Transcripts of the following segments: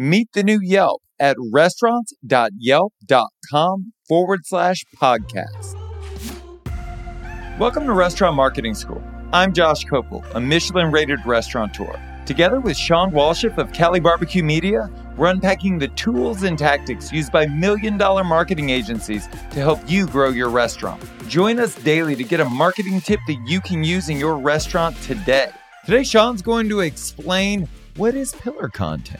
Meet the new Yelp at restaurants.yelp.com forward slash podcast. Welcome to Restaurant Marketing School. I'm Josh Kopel, a Michelin rated restaurateur. Together with Sean Walchef of Cali Barbecue Media, we're unpacking the tools and tactics used by million dollar marketing agencies to help you grow your restaurant. Join us daily to get a marketing tip that you can use in your restaurant today. Today, Sean's going to explain what is pillar content.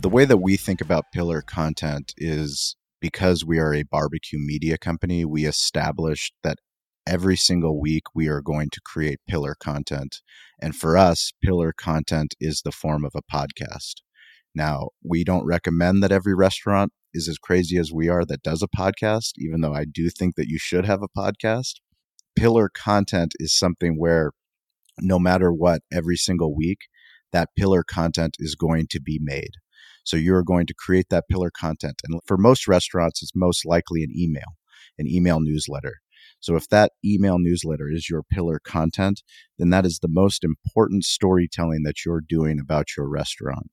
The way that we think about pillar content is because we are a barbecue media company, we established that every single week we are going to create pillar content. And for us, pillar content is the form of a podcast. Now, we don't recommend that every restaurant is as crazy as we are that does a podcast, even though I do think that you should have a podcast. Pillar content is something where no matter what, every single week, that pillar content is going to be made. So you're going to create that pillar content. And for most restaurants, it's most likely an email, an email newsletter. So if that email newsletter is your pillar content, then that is the most important storytelling that you're doing about your restaurant.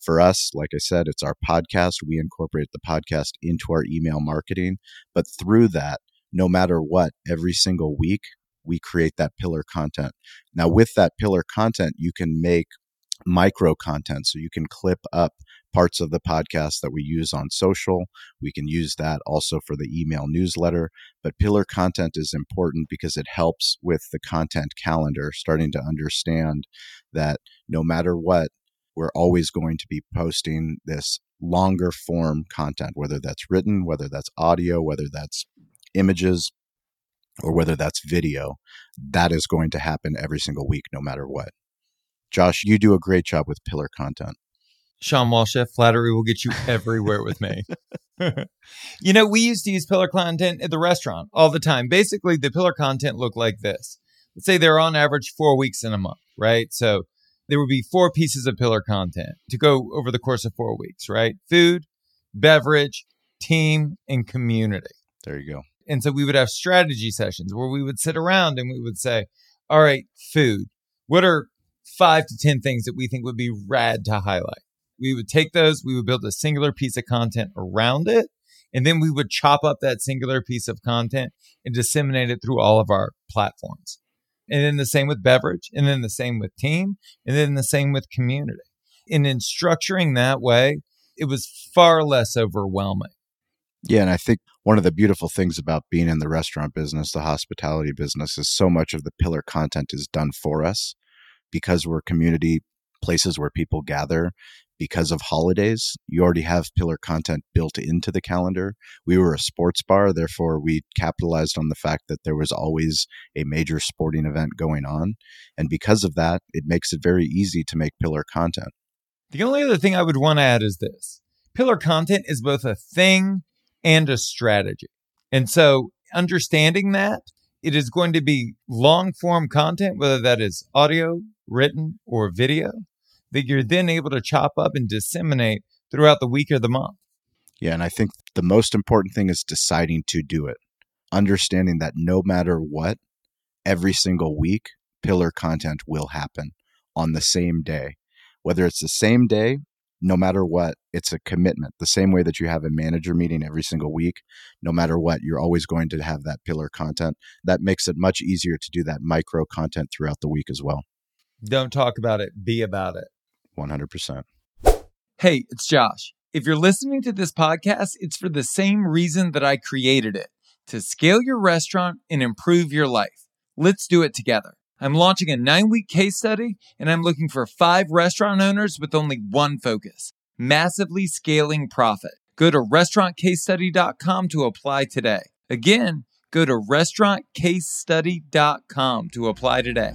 For us, like I said, it's our podcast. We incorporate the podcast into our email marketing. But through that, no matter what, every single week, we create that pillar content. Now, with that pillar content, you can make micro content. So you can clip up parts of the podcast that we use on social. We can use that also for the email newsletter. But pillar content is important because it helps with the content calendar, starting to understand that no matter what, we're always going to be posting this longer form content, whether that's written, whether that's audio, whether that's images, or whether that's video. That is going to happen every single week, no matter what. Josh, you do a great job with pillar content. Sean Walsh, flattery will get you everywhere with me. you know, we used to use pillar content at the restaurant all the time. Basically, the pillar content looked like this. Let's say they're on average four weeks in a month, right? So there would be four pieces of pillar content to go over the course of four weeks, right? Food, beverage, team, and community. There you go. And so we would have strategy sessions where we would sit around and we would say, all right, food, what are five to 10 things that we think would be rad to highlight. We would take those, we would build a singular piece of content around it, and then we would chop up that singular piece of content and disseminate it through all of our platforms. And then the same with beverage, and then the same with team, and then the same with community. And in structuring that way, it was far less overwhelming. Yeah, and I think one of the beautiful things about being in the restaurant business, the hospitality business, is so much of the pillar content is done for us because we're community places where people gather because of holidays. You already have pillar content built into the calendar. We were a sports bar therefore we capitalized on the fact that there was always a major sporting event going on. And because of that it makes it very easy to make pillar content. The only other thing i would want to add is this. Pillar content is both a thing and a strategy. And so understanding that it is going to be long form content, whether that is audio, written, or video, that you're then able to chop up and disseminate throughout the week or the month. Yeah. And I think the most important thing is deciding to do it, understanding that no matter what, every single week, pillar content will happen on the same day. Whether it's the same day no matter what, it's a commitment. The same way that you have a manager meeting every single week, no matter what, you're always going to have that pillar content. That makes it much easier to do that micro content throughout the week as well. Don't talk about it, be about it. 100%. Hey, it's Josh. If you're listening to this podcast, it's for the same reason that I created it to scale your restaurant and improve your life. Let's do it together. I'm launching a nine week case study and I'm looking for five restaurant owners with only one focus massively scaling profit. Go to restaurantcasestudy.com to apply today. Again, go to restaurantcasestudy.com to apply today.